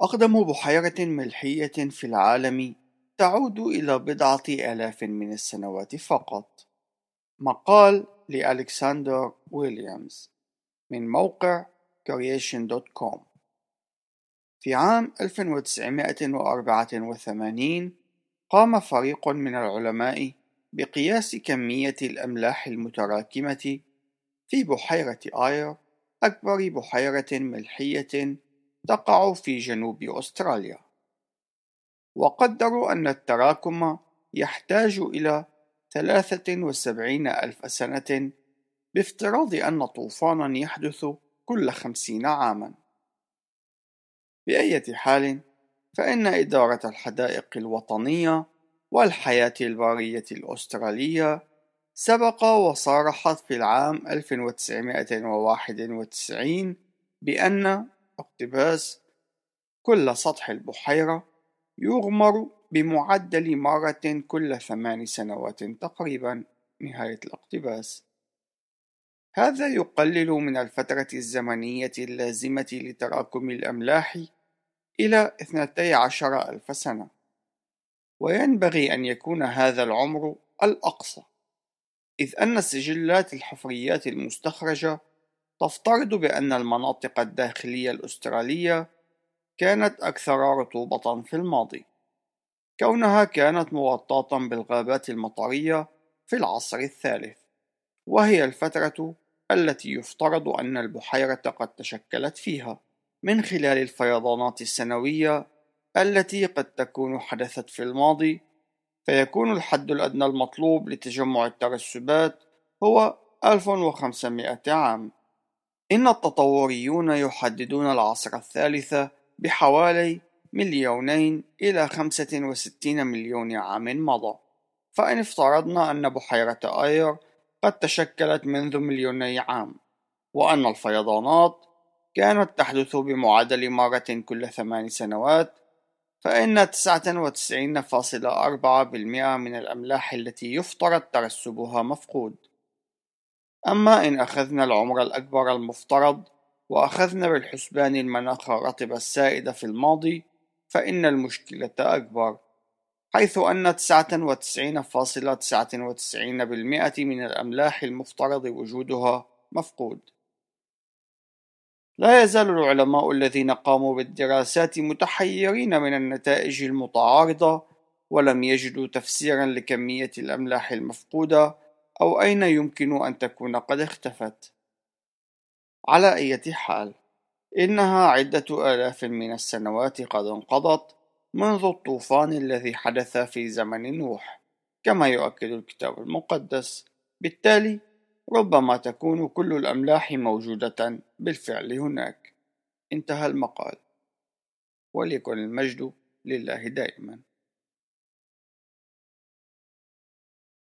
أقدم بحيرة ملحية في العالم تعود إلى بضعة آلاف من السنوات فقط. مقال لألكسندر ويليامز من موقع creation.com في عام 1984 قام فريق من العلماء بقياس كمية الأملاح المتراكمة في بحيرة آير أكبر بحيرة ملحية تقع في جنوب أستراليا. وقدروا أن التراكم يحتاج إلى ثلاثة وسبعين ألف سنة بافتراض أن طوفانا يحدث كل خمسين عاما. بأية حال فإن إدارة الحدائق الوطنية والحياة البرية الأسترالية سبق وصارحت في العام 1991 بأن اقتباس كل سطح البحيرة يغمر بمعدل مرة كل ثمان سنوات تقريبا نهاية الاقتباس. هذا يقلل من الفترة الزمنية اللازمة لتراكم الأملاح إلى 12 ألف سنة وينبغي أن يكون هذا العمر الأقصى إذ أن السجلات الحفريات المستخرجة تفترض بأن المناطق الداخلية الأسترالية كانت أكثر رطوبة في الماضي. كونها كانت مغطاة بالغابات المطرية في العصر الثالث وهي الفترة التي يفترض أن البحيرة قد تشكلت فيها من خلال الفيضانات السنوية التي قد تكون حدثت في الماضي. فيكون الحد الأدنى المطلوب لتجمع الترسبات هو 1500 عام. إن التطوريون يحددون العصر الثالث بحوالي مليونين إلى خمسة وستين مليون عام مضى. فإن افترضنا أن بحيرة آير قد تشكلت منذ مليوني عام وأن الفيضانات كانت تحدث بمعدل مرة كل ثمان سنوات فإن 99.4% من الأملاح التي يفترض ترسبها مفقود. أما إن أخذنا العمر الأكبر المفترض وأخذنا بالحسبان المناخ الرطب السائد في الماضي فإن المشكلة أكبر حيث أن 99.99% من الأملاح المفترض وجودها مفقود. لا يزال العلماء الذين قاموا بالدراسات متحيرين من النتائج المتعارضة ولم يجدوا تفسيرا لكمية الأملاح المفقودة أو أين يمكن أن تكون قد اختفت؟ على أي حال إنها عدة آلاف من السنوات قد انقضت منذ الطوفان الذي حدث في زمن نوح كما يؤكد الكتاب المقدس. بالتالي ربما تكون كل الأملاح موجودة بالفعل هناك. انتهى المقال. وليكن المجد لله دائما.